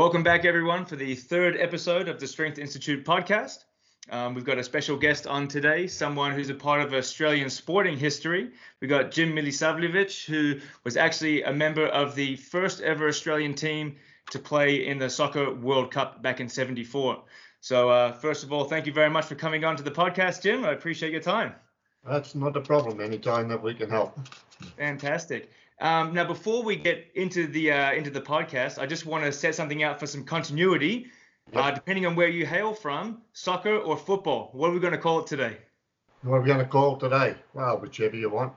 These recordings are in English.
Welcome back, everyone, for the third episode of the Strength Institute podcast. Um, we've got a special guest on today, someone who's a part of Australian sporting history. We've got Jim Milisavljevic, who was actually a member of the first ever Australian team to play in the Soccer World Cup back in 74. So, uh, first of all, thank you very much for coming on to the podcast, Jim. I appreciate your time. That's not a problem. Anytime that we can help. Fantastic. Um, now, before we get into the uh, into the podcast, I just want to set something out for some continuity. Yep. Uh, depending on where you hail from, soccer or football, what are we going to call it today? What are we going to call it today? Well, whichever you want.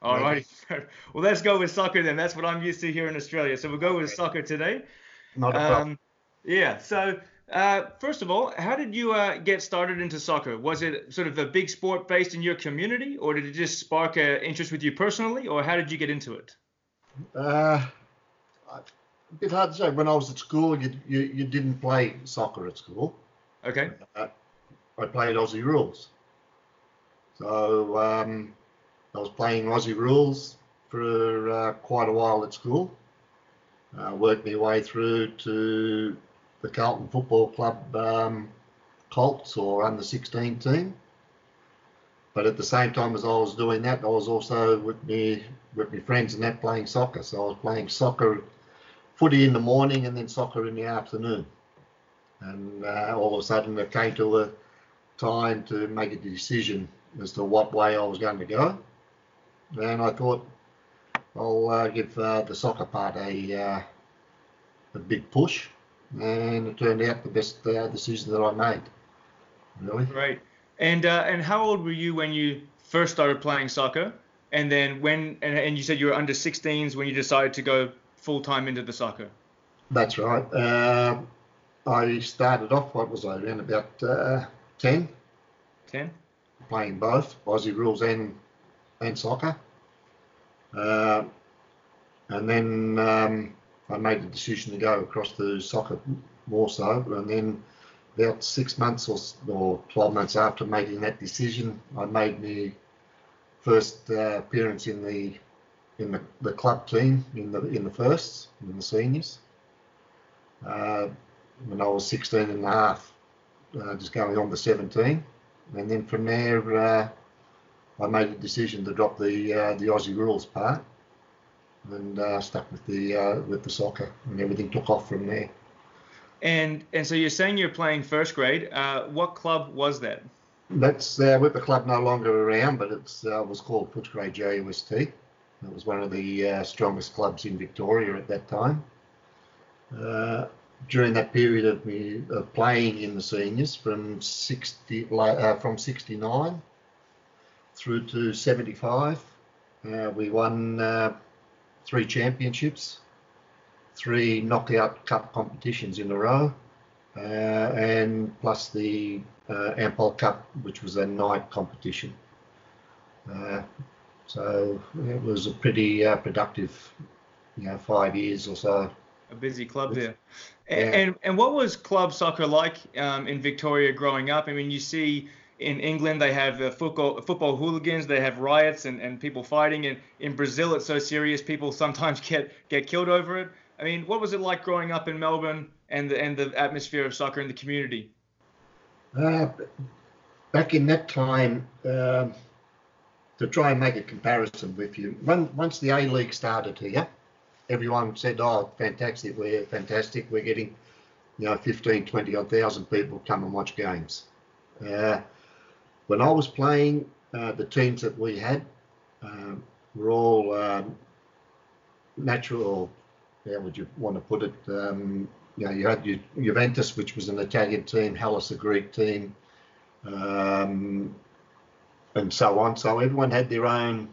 All right. well, let's go with soccer then. That's what I'm used to here in Australia. So we'll go with soccer today. Not a problem. Um, yeah. So uh, first of all, how did you uh, get started into soccer? Was it sort of a big sport based in your community, or did it just spark an interest with you personally, or how did you get into it? Uh, a bit hard to say. When I was at school, you you, you didn't play soccer at school. Okay. Uh, I played Aussie rules. So um, I was playing Aussie rules for uh, quite a while at school. Uh, worked my way through to the Carlton Football Club um, Colts or under 16 team. But at the same time as I was doing that, I was also with me with my friends and that playing soccer. So I was playing soccer, footy in the morning and then soccer in the afternoon. And uh, all of a sudden it came to a time to make a decision as to what way I was going to go. And I thought I'll uh, give uh, the soccer part a uh, a big push, and it turned out the best uh, decision that I made. Really. Right. And uh, and how old were you when you first started playing soccer? And then when and, and you said you were under 16s when you decided to go full time into the soccer. That's right. Uh, I started off. What was I around about uh, 10? 10. Playing both Aussie rules and and soccer. Uh, and then um, I made the decision to go across to soccer more so, and then about six months or, or 12 months after making that decision, I made my first uh, appearance in the in the, the club team in the in the firsts in the seniors uh, when I was 16 and a half, uh, just going on to 17, and then from there uh, I made a decision to drop the uh, the Aussie rules part and uh, stuck with the uh, with the soccer, and everything took off from there. And and so you're saying you're playing first grade. What club was that? That's uh, with the club no longer around, but it uh, was called Footscray JUST. It was one of the uh, strongest clubs in Victoria at that time. Uh, during that period of me of playing in the seniors, from 60 uh, from 69 through to 75, uh, we won three championships, three knockout cup competitions in a row, and plus the uh, Ampol Cup, which was a night competition. Uh, so it was a pretty uh, productive, you know, five years or so. A busy club there. And, yeah. and, and what was club soccer like um, in Victoria growing up? I mean, you see in England they have uh, football football hooligans, they have riots and, and people fighting, and in Brazil it's so serious people sometimes get get killed over it. I mean, what was it like growing up in Melbourne and the and the atmosphere of soccer in the community? Uh, back in that time, uh, to try and make a comparison with you, when, once the A League started here, everyone said, "Oh, fantastic! We're fantastic! We're getting, you know, 15, 20 odd thousand people come and watch games." Uh, when I was playing, uh, the teams that we had um, were all um, natural. How would you want to put it? Um, you know, you had Ju- Juventus, which was an Italian team, Hellas, a Greek team, um, and so on. So everyone had their own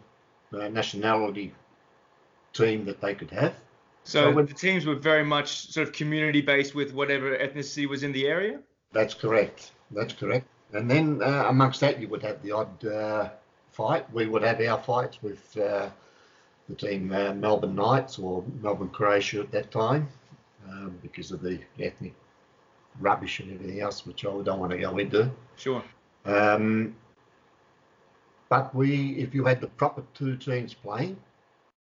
uh, nationality team that they could have. So, so when, the teams were very much sort of community based with whatever ethnicity was in the area. That's correct. That's correct. And then uh, amongst that, you would have the odd uh, fight. We would have our fights with uh, the team uh, Melbourne Knights or Melbourne Croatia at that time um, because of the ethnic rubbish and everything else, which I don't want to go into. Sure. Um, but we, if you had the proper two teams playing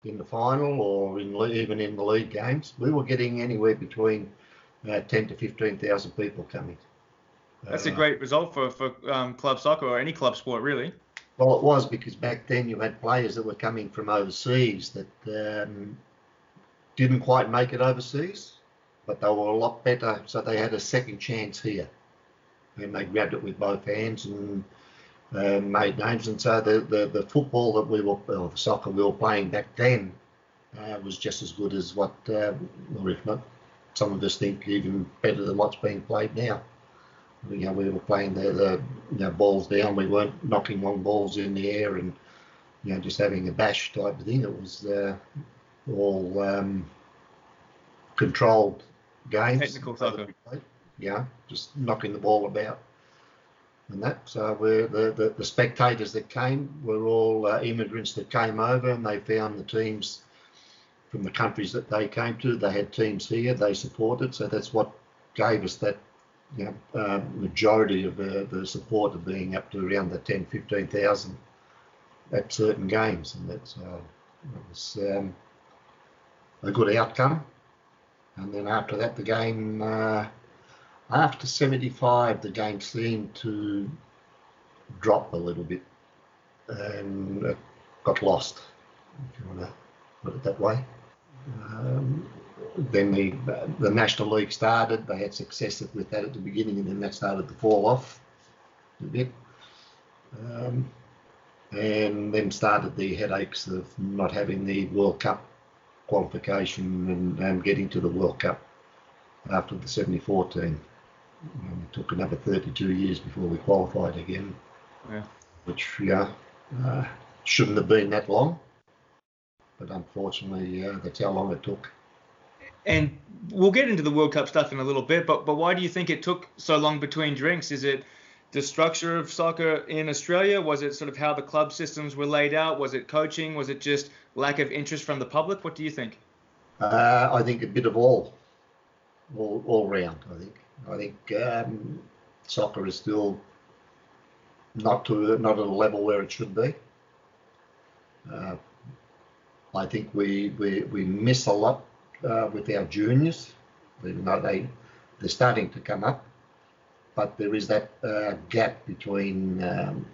in the final or in even in the league games, we were getting anywhere between uh, 10 to 15,000 people coming. That's a uh, great result for, for um, club soccer or any club sport, really. Well, it was because back then you had players that were coming from overseas that um, didn't quite make it overseas, but they were a lot better, so they had a second chance here. And they grabbed it with both hands and uh, made names. And so the, the, the football that we were, or the soccer we were playing back then, uh, was just as good as what, uh, or if not, some of us think even better than what's being played now. You know, we were playing the, the you know, balls down. We weren't knocking long balls in the air and you know just having a bash type of thing. It was uh, all um, controlled games. Technical soccer. Yeah, just knocking the ball about and that. So the, the, the spectators that came were all uh, immigrants that came over and they found the teams from the countries that they came to. They had teams here, they supported. So that's what gave us that you know, uh, majority of the, the support of being up to around the 10, 15,000 at certain games. And that's uh, it was um, a good outcome. And then after that, the game, uh, after 75, the game seemed to drop a little bit and it got lost, if you want to put it that way. Um, then the the National League started. They had success with that at the beginning, and then that started to fall off a bit. Um, and then started the headaches of not having the World Cup qualification and, and getting to the World Cup after the 74 team. And it took another 32 years before we qualified again, yeah. which yeah, uh, shouldn't have been that long but unfortunately, uh, that's how long it took. And we'll get into the World Cup stuff in a little bit, but but why do you think it took so long between drinks? Is it the structure of soccer in Australia? Was it sort of how the club systems were laid out? Was it coaching? Was it just lack of interest from the public? What do you think? Uh, I think a bit of all, all, all round. I think. I think um, soccer is still not to not at a level where it should be. Uh, I think we, we, we miss a lot uh, with our juniors, even they, they're starting to come up. But there is that uh, gap between um,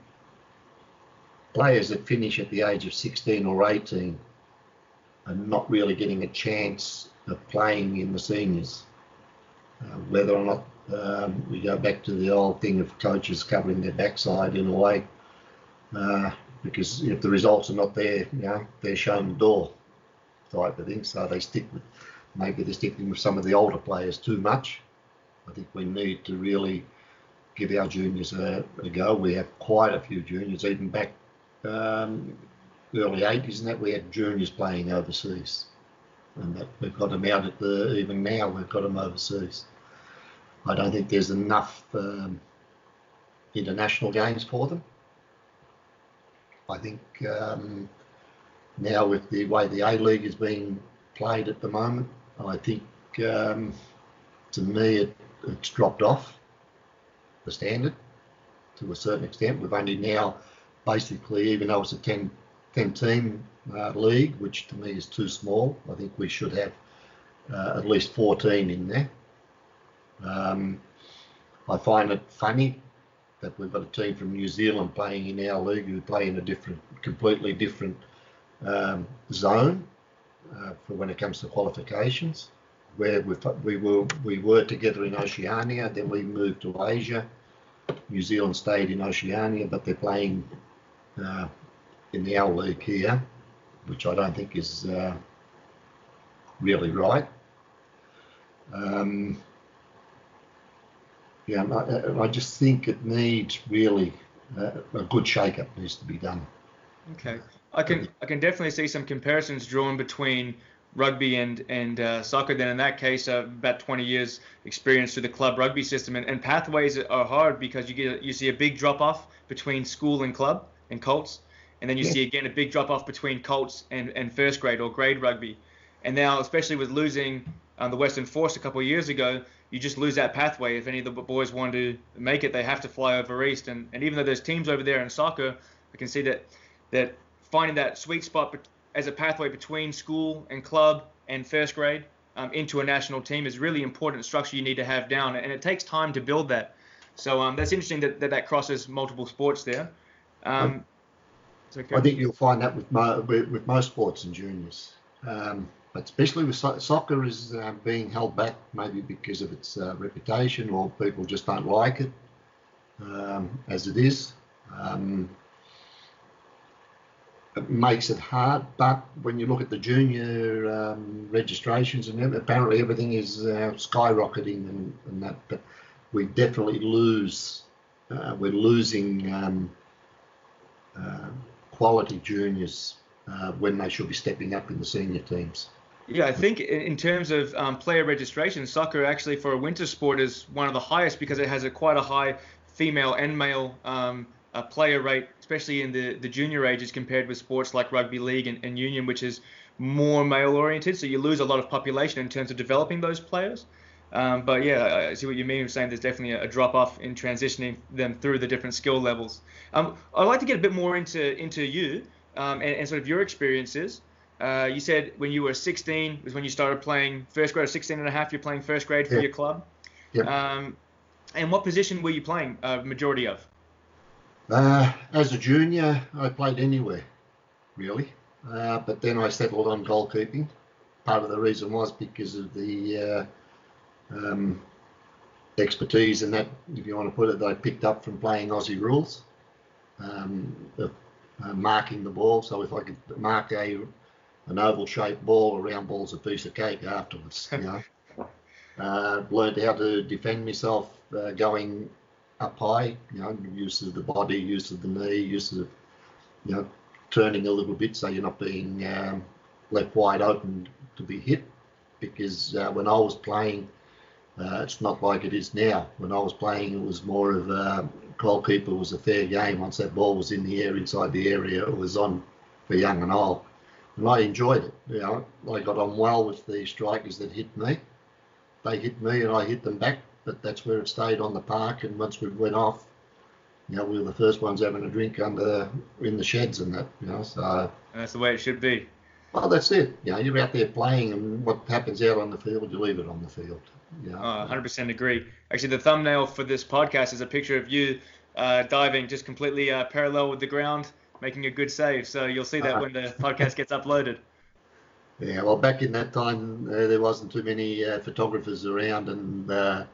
players that finish at the age of 16 or 18 and not really getting a chance of playing in the seniors. Uh, whether or not um, we go back to the old thing of coaches covering their backside in a way, uh, because if the results are not there, you know, they're shown the door type of thing. So they stick with maybe they're sticking with some of the older players too much. I think we need to really give our juniors a, a go. We have quite a few juniors, even back um, early 80s, and that we had juniors playing overseas, and that we've got them out at the even now we've got them overseas. I don't think there's enough um, international games for them. I think um, now with the way the A League is being played at the moment, I think um, to me it, it's dropped off the standard to a certain extent. We've only now basically, even though it's a 10, 10 team uh, league, which to me is too small, I think we should have uh, at least 14 in there. Um, I find it funny that we've got a team from New Zealand playing in our league who play in a different, completely different um, zone uh, for when it comes to qualifications. Where we we were we were together in Oceania, then we moved to Asia. New Zealand stayed in Oceania, but they're playing uh, in the L league here, which I don't think is uh, really right. Um, yeah, I, I just think it needs really uh, a good shake-up needs to be done. Okay, I can I can definitely see some comparisons drawn between rugby and and uh, soccer. Then in that case, uh, about 20 years experience through the club rugby system, and, and pathways are hard because you get you see a big drop off between school and club and Colts, and then you yeah. see again a big drop off between Colts and, and first grade or grade rugby, and now especially with losing um, the Western Force a couple of years ago, you just lose that pathway. If any of the boys want to make it, they have to fly over east. And, and even though there's teams over there in soccer, I can see that that finding that sweet spot as a pathway between school and club and first grade um, into a national team is really important structure you need to have down, and it takes time to build that. So um, that's interesting that, that, that crosses multiple sports there. Um, okay. I think you'll find that with, with, most sports and juniors, um, but especially with so- soccer is uh, being held back maybe because of its uh, reputation or people just don't like it um, as it is. Makes it hard. But when you look at the junior um, registrations and apparently everything is uh, skyrocketing and, and, that, but we definitely lose. Uh, we're losing um, uh, quality juniors uh, when they should be stepping up in the senior teams. Yeah, I think in terms of um, player registration, soccer actually for a winter sport is one of the highest because it has a quite a high female and male um, uh, player rate, especially in the, the junior ages compared with sports like rugby league and, and union, which is more male oriented. So you lose a lot of population in terms of developing those players. Um, but yeah, I see what you mean. saying there's definitely a, a, drop off in transitioning them through the different skill levels. Um, I'd like to get a bit more into into you um, and, and, sort of your experiences. Uh, you said when you were 16 was when you started playing first grade, or 16 and a half. You're playing first grade for yeah. your club. Yep. Um, and what position were you playing? Uh, majority of. Uh, as a junior, I played anywhere, really. Uh, but then I settled on goalkeeping. Part of the reason was because of the uh, um, expertise and that, if you want to put it, that I picked up from playing Aussie rules, um, uh, marking the ball. So if I could mark a an oval-shaped ball, a round ball's a piece of cake afterwards. You know, uh, learned how to defend myself uh, going up high, you know, use of the body, use of the knee, use of, you know, turning a little bit so you're not being um, left wide open to be hit. Because uh, when I was playing, uh, it's not like it is now. When I was playing, it was more of a goalkeeper was a fair game. Once that ball was in the air, inside the area, it was on for young and old. And I enjoyed it. You know, I got on well with the strikers that hit me. They hit me and I hit them back but that's where it stayed on the park. And once we went off, you know, we were the first ones having a drink under in the sheds and that, you know. So and that's the way it should be. Well, that's it. You know, you're out there playing, and what happens out on the field, you leave it on the field. You know? oh, 100% agree. Actually, the thumbnail for this podcast is a picture of you uh, diving just completely uh, parallel with the ground, making a good save. So you'll see that uh when the podcast gets uploaded. Yeah, well, back in that time, uh, there wasn't too many uh, photographers around, and uh,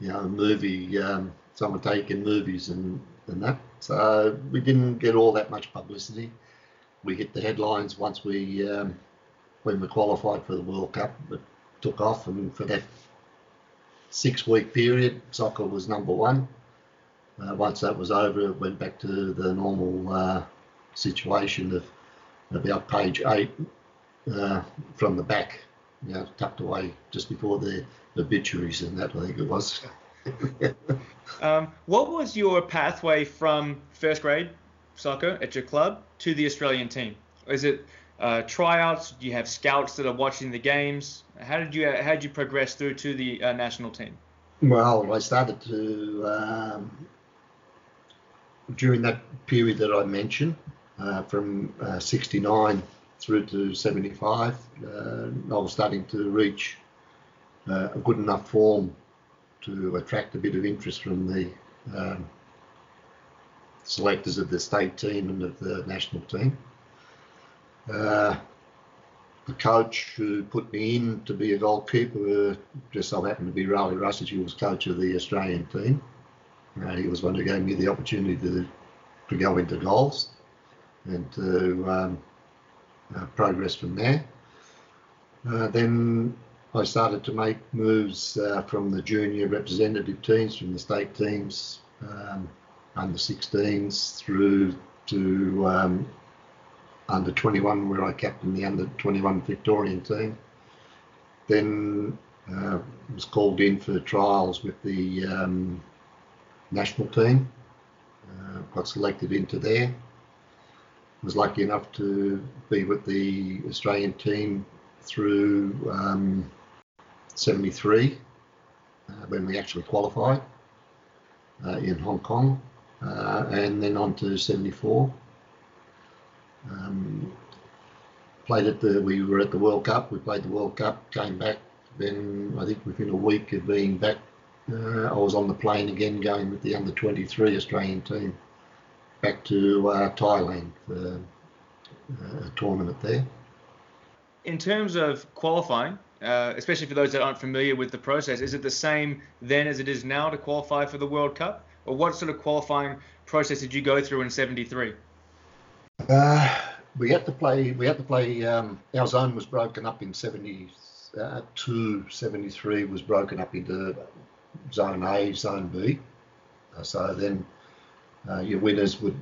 you know, movie, um, someone taking movies and, and that. So we didn't get all that much publicity. We hit the headlines once we, um, when we qualified for the World Cup, but took off. And for that six week period, soccer was number one. Uh, once that was over, it went back to the normal uh, situation of about page eight uh, from the back, you know, tucked away just before the obituaries in that, I think it was. um, what was your pathway from first grade soccer at your club to the Australian team? Is it uh, tryouts? Do you have scouts that are watching the games? How did you how did you progress through to the uh, national team? Well, I started to um, during that period that I mentioned, uh, from '69 uh, through to '75. Uh, I was starting to reach uh, a good enough form to attract a bit of interest from the um, selectors of the state team and of the national team. Uh, the coach who put me in to be a goalkeeper uh, just so happened to be Rale Rasic, who was coach of the Australian team. Uh, he was one who gave me the opportunity to, to go into goals and to um, uh, progress from there. Uh, then I started to make moves uh, from the junior representative teams, from the state teams, um, under 16s through to um, under 21, where I captained the under 21 Victorian team. Then uh, was called in for trials with the um, national team. Uh, got selected into there. Was lucky enough to be with the Australian team through um, 73 uh, when we actually qualified uh, in Hong Kong, uh, and then on to 74. Um, played at the. We were at the World Cup. We played the World Cup. Came back. Then I think within a week of being back, uh, I was on the plane again, going with the under 23 Australian team back to uh, Thailand for uh, a tournament there. In terms of qualifying, uh, especially for those that aren't familiar with the process, is it the same then as it is now to qualify for the World Cup? Or what sort of qualifying process did you go through in 73? Uh, we had to play, we had to play, um, our zone was broken up in 72, uh, 73 was broken up into zone A, zone B. Uh, so then uh, your winners would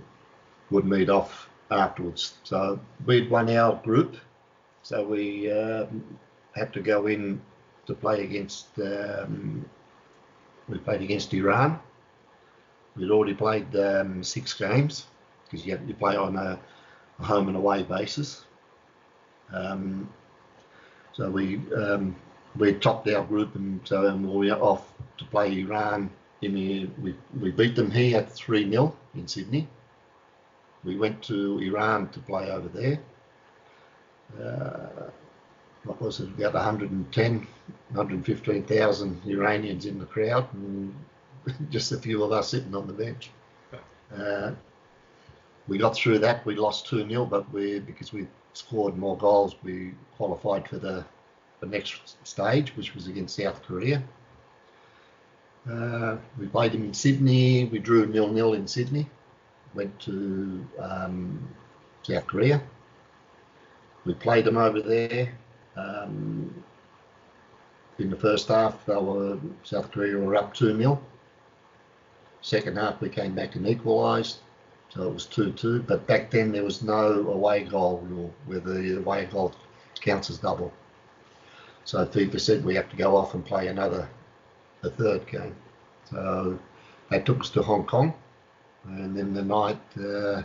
would meet off afterwards. So we'd won our group, so we um, had to go in to play against. Um, we played against Iran. We'd already played um, six games because you, you play on a, a, home and away basis. Um, so we um, we topped our group, and so we were off to play Iran in the, we, we beat them here at 3 0 in Sydney. We went to Iran to play over there. Uh, what was it, about 110, 115,000 Iranians in the crowd, and just a few of us sitting on the bench. Uh, we got through that. We lost 2 0, but we because we scored more goals, we qualified for the, the next stage, which was against South Korea. Uh, we played them in Sydney. We drew nil nil in Sydney. Went to um, South Korea. We played them over there. Um, in the first half, they were South Korea were up 2 0. 0 Second half, we came back and equalised, so it was two two. But back then, there was no away goal rule where the away goal counts as double. So FIFA said we have to go off and play another the third game. So they took us to Hong Kong, and then the night, uh,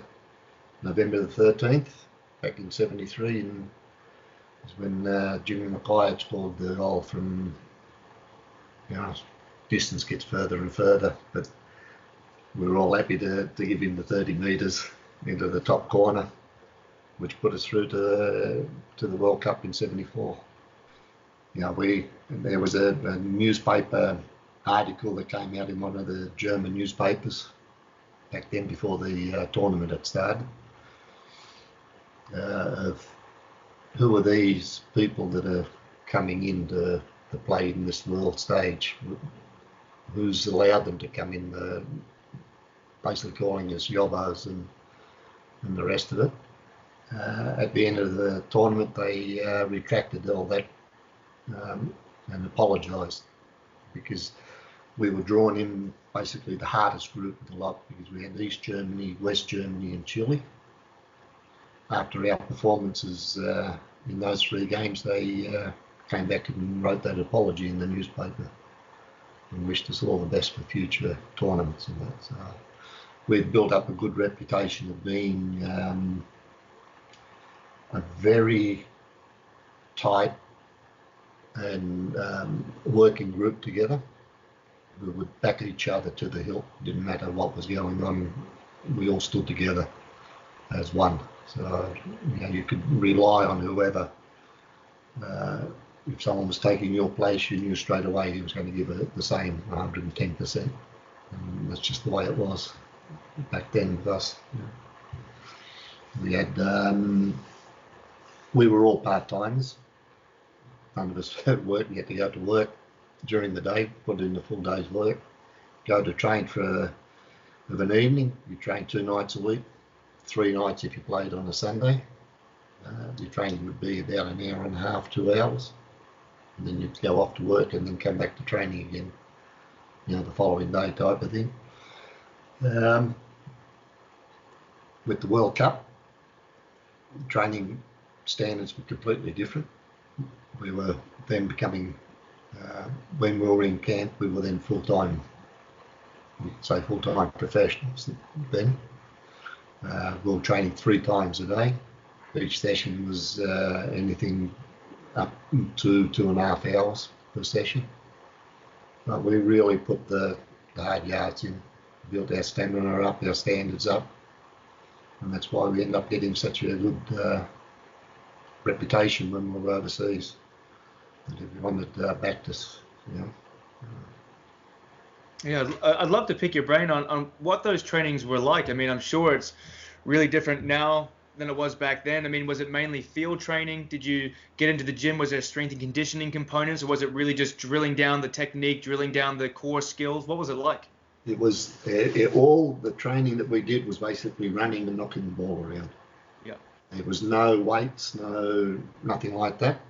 November the 13th, back in '73, and is when uh, Jimmy Mackay scored the goal from, you know, distance gets further and further, but we were all happy to, to give him the 30 metres into the top corner, which put us through to to the World Cup in '74 you know, we there was a, a, newspaper article that came out in one of the German newspapers back then before the uh, tournament had started uh, of who are these people that are coming in to, to play in this world stage? Who's allowed them to come in? The, basically calling us yobos and and the rest of it. Uh, at the end of the tournament, they uh, retracted all that um, and apologised because we were drawn in basically the hardest group of the lot because we had East Germany, West Germany, and Chile. After our performances uh, in those three games, they uh, came back and wrote that apology in the newspaper and wished us all the best for future tournaments and that. So we've built up a good reputation of being um, a very tight and um, working group together. We would back each other to the hill. Didn't matter what was going on. We all stood together as one. So you know you could rely on whoever. Uh, if someone was taking your place, you knew straight away he was going to give it the same 110%. And that's just the way it was back then with us. We had, um, we were all part timers none of us had work. We had to go to work during the day, put in a full day's work, go to train for of an evening. You train two nights a week, three nights if you played on a Sunday. Uh, your training would be about an hour and a half, two hours. And then you'd go off to work and then come back to training again, you know, the following day type of thing. Um, with the World Cup, training standards were completely different we were then becoming, uh, when we were in camp, we were then full time, say full time professionals then. Uh, we were training three times a day. Each session was uh, anything up to two and a half hours per session. But we really put the, the hard yards in, built our stamina up, our standards up, and that's why we end up getting such a good uh, reputation when we were overseas. That everyone that uh, backed us, you know. Yeah, I'd love to pick your brain on, on what those trainings were like. I mean, I'm sure it's really different now than it was back then. I mean, was it mainly field training? Did you get into the gym? Was there strength and conditioning components, or was it really just drilling down the technique, drilling down the core skills? What was it like? It was it, it, all the training that we did was basically running and knocking the ball around. Yeah. There was no weights, no nothing like that.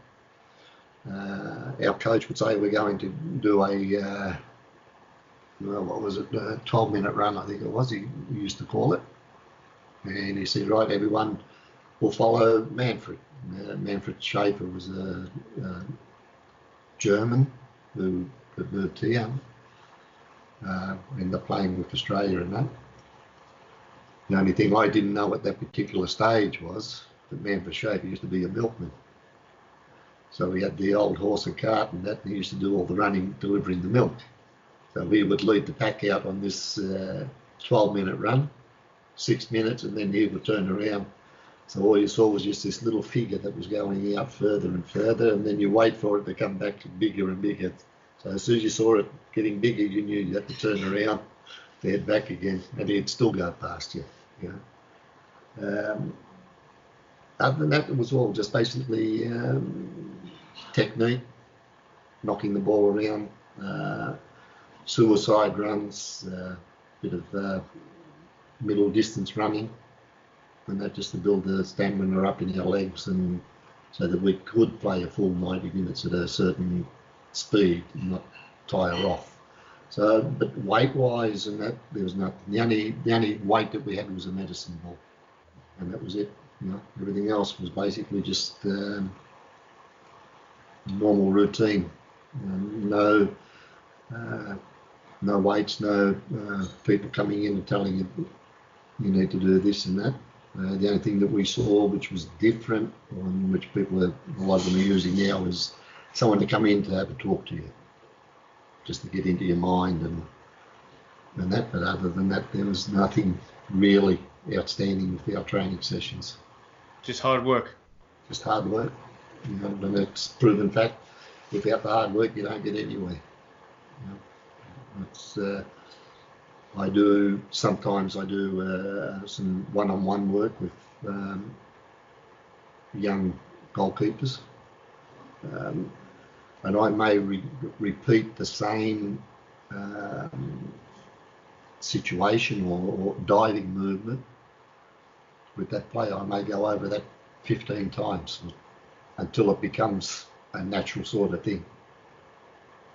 Uh, our coach would say we're going to do a uh, well, what was it, a 12 minute run, I think it was, he used to call it. And he said, right, everyone will follow Manfred. Uh, Manfred Schaefer was a, a German who had moved here, uh, ended up playing with Australia and that. The only thing I didn't know at that particular stage was that Manfred Schaefer used to be a milkman. So he had the old horse and cart and that, and he used to do all the running, delivering the milk. So we would lead the pack out on this uh, 12 minute run, six minutes, and then he would turn around. So all you saw was just this little figure that was going out further and further, and then you wait for it to come back bigger and bigger. So as soon as you saw it getting bigger, you knew you had to turn around to head back again, and he'd still go past you. you know. Um, other than that, it was all just basically um, technique, knocking the ball around. Uh, suicide runs, a uh, bit of uh, middle distance running, and that just to build the stamina up in our legs and so that we could play a full 90 minutes at a certain speed and not tire off. So, but weight-wise and that, there was nothing. The only the only weight that we had was a medicine ball, and that was it. You know, everything else was basically just um, normal routine. Um, no uh, no weights, no uh, people coming in and telling you you need to do this and that. Uh, the only thing that we saw which was different, and which people are, a lot of them are using now, is someone to come in to have a talk to you, just to get into your mind and and that. But other than that, there was nothing really outstanding with our training sessions. Just hard work. Just hard work. You know, and it's proven fact. Without the hard work, you don't get anywhere. You know. It's, uh, I do sometimes I do uh, some one-on-one work with um, young goalkeepers, um, and I may re- repeat the same um, situation or, or, diving movement with that player. I may go over that 15 times until it becomes a natural sort of thing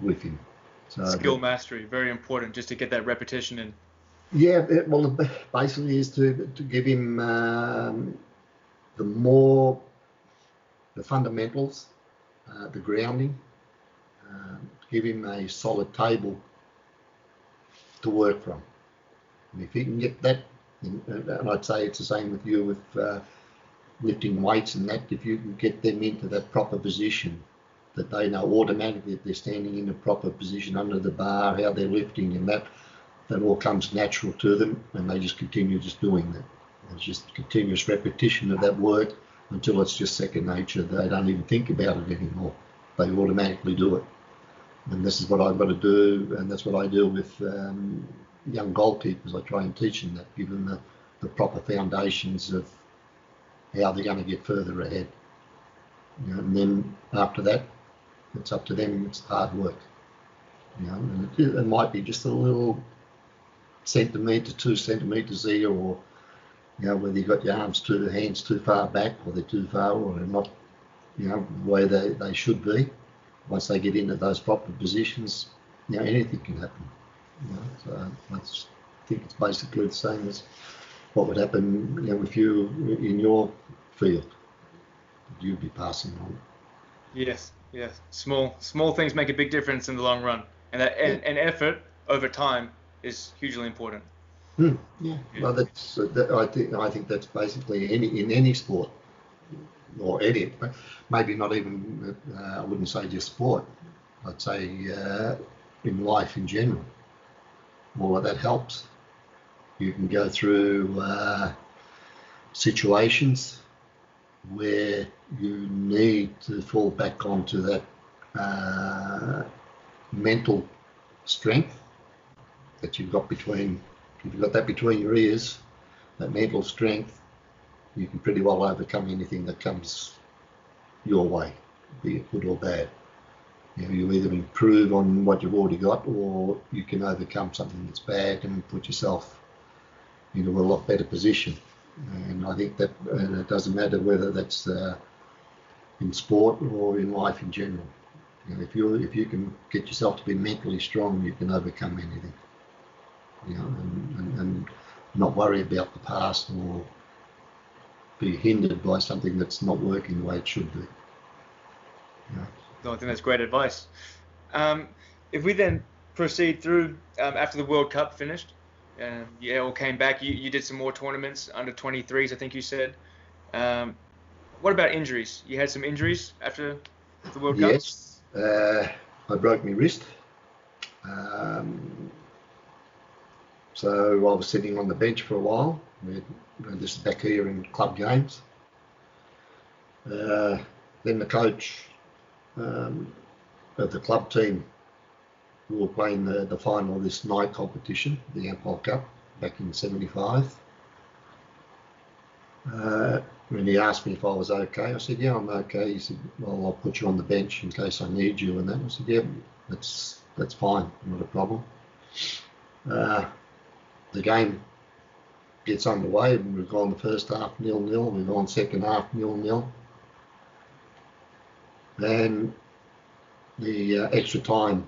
with him. So Skill mastery, very important, just to get that repetition in. Yeah, it, well, basically is to to give him um, the more the fundamentals, uh, the grounding, um, give him a solid table to work from. And if he can get that, and I'd say it's the same with you with uh, lifting weights and that, if you can get them into that proper position, that they know automatically that they're standing in the proper position under the bar, how they're lifting, and that that all comes natural to them, and they just continue just doing that. It's just continuous repetition of that work until it's just second nature. They don't even think about it anymore. They automatically do it. And this is what I've got to do, and that's what I do with um, young goalkeepers. I try and teach them that, give them the, the proper foundations of how they're going to get further ahead. And then after that, it's up to them. It's hard work. You know, and it, it might be just a little centimetre, two centimetres there, or you know, whether you've got your arms too, the hands too far back, or they're too far, or they're not, you know, where they, they should be. Once they get into those proper positions, you know, anything can happen. You know, so that's, I think it's basically the same as what would happen, you know, if you in your field, you'd be passing on. Yes. Yeah, small small things make a big difference in the long run, and that and, and effort over time is hugely important. Mm, yeah. yeah. well, that's that, I think I think that's basically any in any sport or any maybe not even uh, I wouldn't say just sport. I'd say uh, in life in general. All of that helps. You can go through uh, situations where you need to fall back onto that uh, mental strength that you've got between, if you've got that between your ears, that mental strength, you can pretty well overcome anything that comes your way, be it good or bad. You know, you either improve on what you've already got, or you can overcome something that's bad and put yourself into a lot better position. And I think that and it doesn't matter whether that's uh, in sport or in life in general. You know, if you if you can get yourself to be mentally strong, you can overcome anything. You know, and, and, and not worry about the past or be hindered by something that's not working the way it should be. Yeah. No, I think that's great advice. Um, if we then proceed through um, after the World Cup finished, you all came back. You, you did some more tournaments under 23s, I think you said. Um, what about injuries? You had some injuries after the World Cup? Yes. Uh, I broke my wrist. Um, so I was sitting on the bench for a while. this is back here in club games. Uh, then the coach um, of the club team we were playing the, the final of this night competition, the Ampol Cup, back in 75. Uh, when he asked me if I was okay, I said, yeah, I'm okay. He said, well, I'll put you on the bench in case I need you and that. I said, yeah, that's, that's fine, not a problem. Uh, the game gets underway. We've gone the first half nil-nil. We've gone second half nil-nil. And the uh, extra time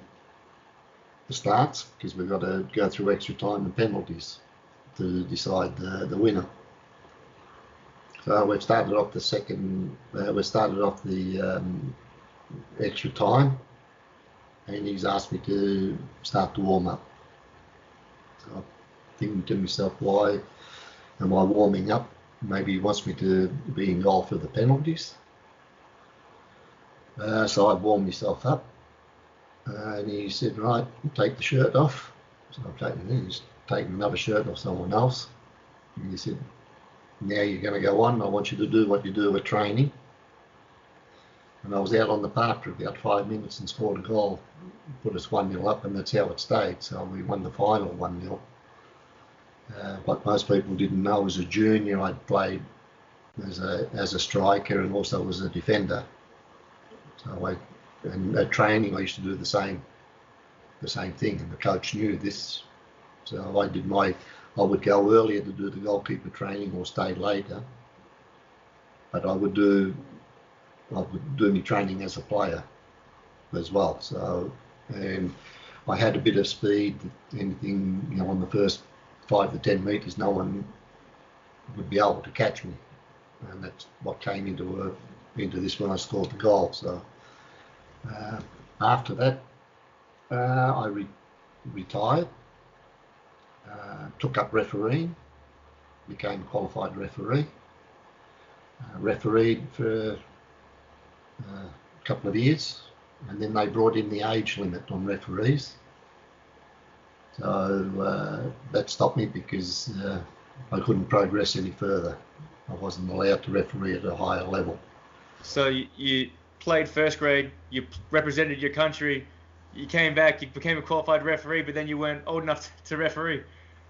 starts because we've got to go through extra time and penalties to decide the, the winner. So we've started off the second, uh, we started off the um, extra time and he's asked me to start to warm up. So I'm thinking to myself, why am I warming up? Maybe he wants me to be in goal for the penalties. Uh, so I warmed myself up and he said, right, take the shirt off. So I've taken it. He's taken another shirt off someone else. And he said, now you're going to go on. I want you to do what you do with training. And I was out on the park for about five minutes and scored a goal. Put us 1 0 up, and that's how it stayed. So we won the final 1 0. Uh, what most people didn't know as a junior, I'd played as a, as a striker and also as a defender. So I and at training I used to do the same the same thing and the coach knew this. So I did my I would go earlier to do the goalkeeper training or stay later. But I would do I would do my training as a player as well. So and I had a bit of speed anything you know on the first five to ten meters no one would be able to catch me. And that's what came into a, into this when I scored the goal. So uh, after that, uh, I re retired, uh, took up refereeing, became a qualified referee, uh, refereed for uh, a couple of years, and then they brought in the age limit on referees. So uh, that stopped me because I couldn't progress any further. I wasn't allowed to referee at a higher level. So you played first grade, you represented your country, you came back, you became a qualified referee, but then you weren't old enough to referee.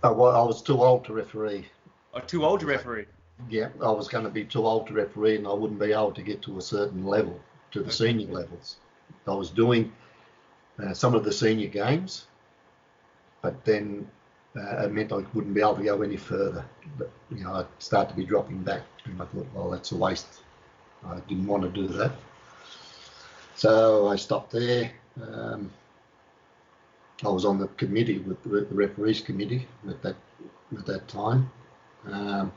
Oh, well, I was too old to referee. Oh, too old to referee? Yeah, I was going to be too old to referee and I wouldn't be able to get to a certain level, to the okay. senior levels. I was doing uh, some of the senior games, but then uh, it meant I wouldn't be able to go any further. But, you know, I'd start to be dropping back and I thought, well, that's a waste. I didn't want to do that. So I stopped there. Um, I was on the committee with the, referees committee at that at that time. Um,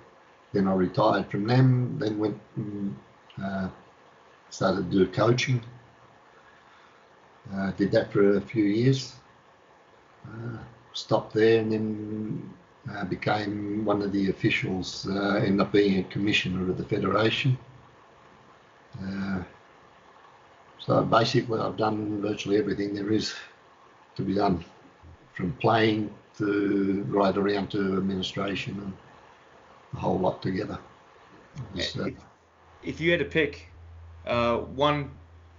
then I retired from them. Then went and uh, started to do coaching. Uh, did that for a few years. Uh, stopped there and then uh, became one of the officials. Uh, ended up being a commissioner of the federation. Uh, so basically, I've done virtually everything there is to be done, from playing to right around to administration and a whole lot together. Was, uh, if you had to pick uh, one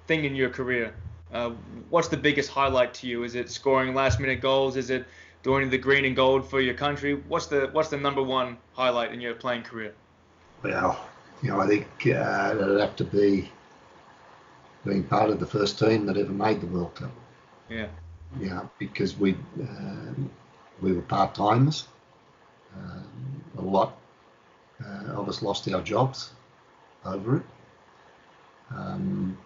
thing in your career, uh, what's the biggest highlight to you? Is it scoring last minute goals? Is it doing the green and gold for your country? What's the what's the number one highlight in your playing career? Well, you know, I think uh, it'd have to be being part of the first team that ever made the World Cup. Yeah. Yeah, because we um, we were part timers. Um, a lot uh, of us lost our jobs over it. Um,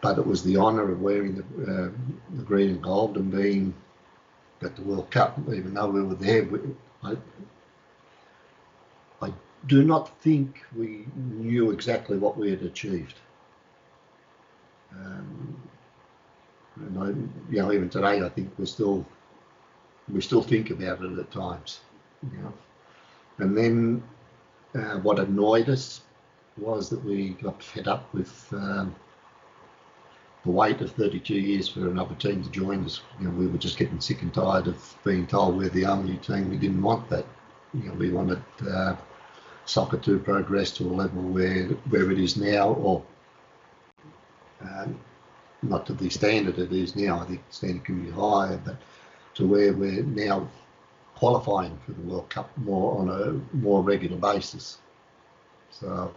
but it was the honour of wearing the, uh, the, green and gold and being at the World Cup, even though we were there. We, I, I do not think we knew exactly what we had achieved. Um, and I, you know, even today, I think we still we still think about it at times. You know, and then uh, what annoyed us was that we got fed up with um, the wait of 32 years for another team to join us. You know, we were just getting sick and tired of being told we're the only team. We didn't want that. You know, we wanted uh, soccer to progress to a level where where it is now, or um, not to the standard it is now. I think the standard can be higher, but to where we're now qualifying for the World Cup more on a more regular basis. So,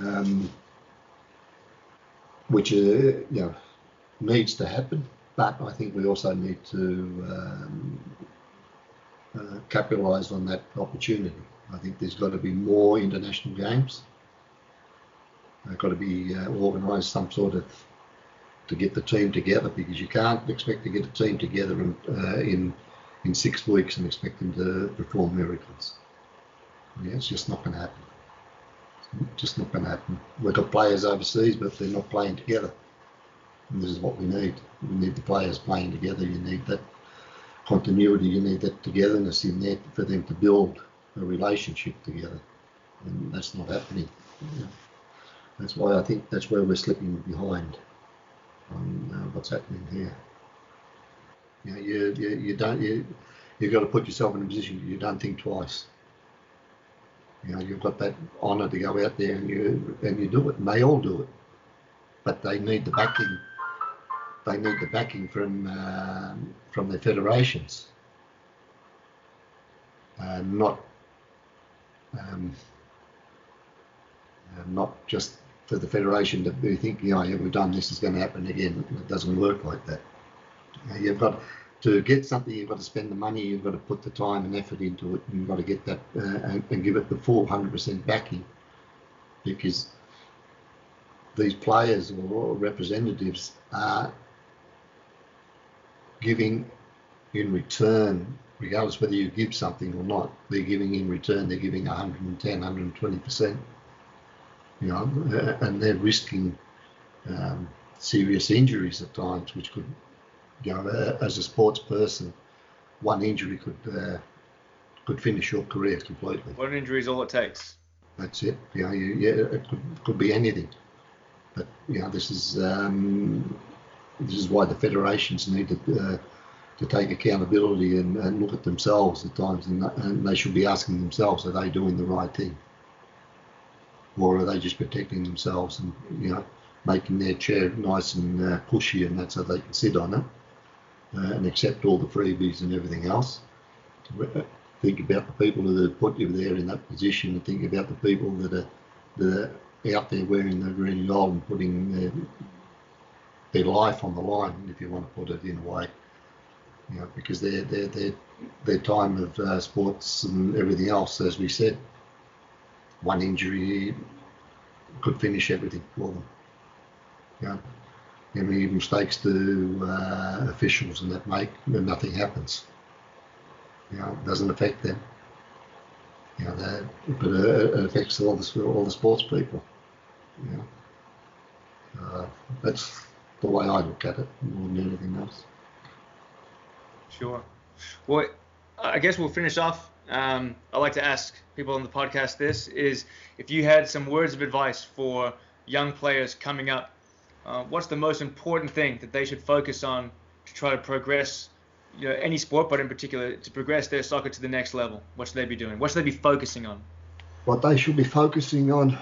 um, which uh, you know needs to happen, but I think we also need to um, uh, capitalise on that opportunity. I think there's got to be more international games. They've got to be uh, organised some sort of to get the team together because you can't expect to get a team together in uh, in, in six weeks and expect them to perform miracles. Yeah, it's just not going to happen. It's just not going to happen. We've got players overseas, but they're not playing together. And this is what we need. We need the players playing together. You need that continuity. You need that togetherness in there for them to build a relationship together. And that's not happening. Yeah. That's why I think that's where we're slipping behind on uh, what's happening here. You, know, you, you, you don't you you've got to put yourself in a position you don't think twice. You know, you've got that honour to go out there and you and you do it, and they all do it, but they need the backing. They need the backing from um, from their federations, uh, not um, uh, not just for the federation to be thinking, oh yeah, we've done this, is going to happen again. It doesn't work like that. You've got to get something, you've got to spend the money, you've got to put the time and effort into it, you've got to get that uh, and, and, give it the full 100% backing because these players or representatives are giving in return, regardless whether you give something or not, they're giving in return, they're giving 110, 120% you know, and they're risking um, serious injuries at times, which could, you know, as a sports person, one injury could uh, could finish your career completely. One injury is all it takes. That's it. You know, you, yeah, it could, could be anything. But you know, this is um, this is why the federations need to uh, to take accountability and, and, look at themselves at times, and, and they should be asking themselves, are they doing the right thing? Or are they just protecting themselves and you know making their chair nice and uh, pushy and that so they can sit on it uh, and accept all the freebies and everything else. Think about the people that have put you there in that position and think about the people that are, that are out there wearing the green and gold and putting their, their life on the line, if you want to put it in a way. You know, because their their their their time of uh, sports and everything else, as we said, one injury could finish everything for them. Yeah. Any mistakes to uh, officials and that make, and nothing happens. You know, it doesn't affect them. You know, that, but it affects all the all the sports people. Know, uh, that's the way I look at it more than anything else. Sure. Well, I guess we'll finish off um, I like to ask people on the podcast this is if you had some words of advice for young players coming up, uh, what's the most important thing that they should focus on to try to progress you know, any sport, but in particular to progress their soccer to the next level? What should they be doing? What should they be focusing on? what they should be focusing on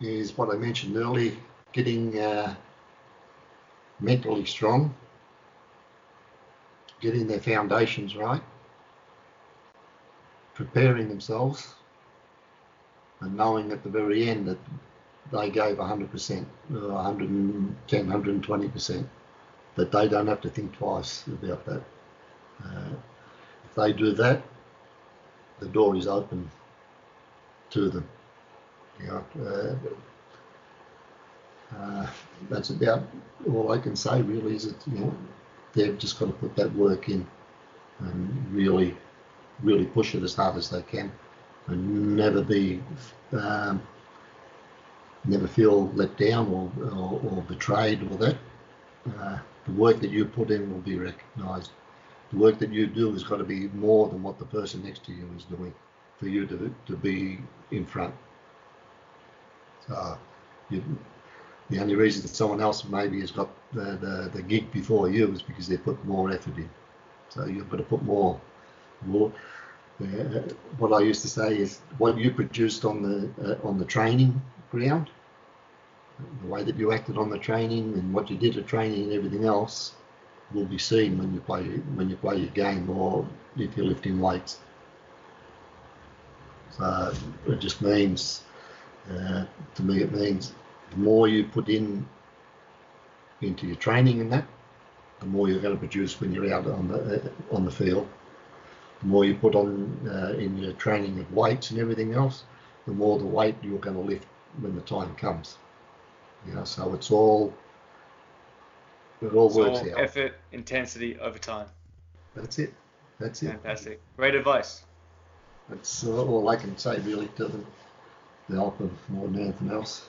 is what I mentioned earlier, getting uh, mentally strong, getting their foundations right, preparing themselves, and knowing at the very end that they gave 100%, 110, 120%, that they don't have to think twice about that. Uh, if they do that, the door is open to them. You know, uh, uh, that's about all I can say really is that you know they've just got to put that work in and really really push it as hard as they can and never be um, never feel let down or, or, or betrayed or that uh, the work that you put in will be recognized the work that you do has got to be more than what the person next to you is doing for you to, to be in front so you, the only reason that someone else maybe has got the, the, the gig before you is because they put more effort in. So you've got to put more. More uh, what I used to say is what you produced on the uh, on the training ground, the way that you acted on the training and what you did at training and everything else will be seen when you play when you play your game or if you're lifting weights. So it just means, uh, to me, it means the more you put in into your training and that, the more you're going to produce when you're out on the uh, on the field. The more you put on uh, in your training of weights and everything else, the more the weight you're going to lift when the time comes. You know, so it's all it all it's works all out. effort, intensity over time. That's it. That's it. Fantastic. Great advice. That's uh, all I can say really to them. The help of more than anything else.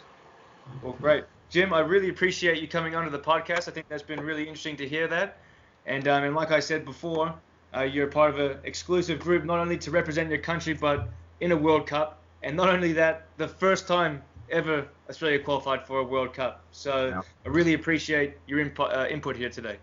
Well, great. Jim, I really appreciate you coming onto the podcast. I think that's been really interesting to hear that. And, um, and like I said before, uh, you're a part of an exclusive group, not only to represent your country, but in a World Cup. And not only that, the first time ever Australia qualified for a World Cup. So Yeah. I really appreciate your input, uh, input here today.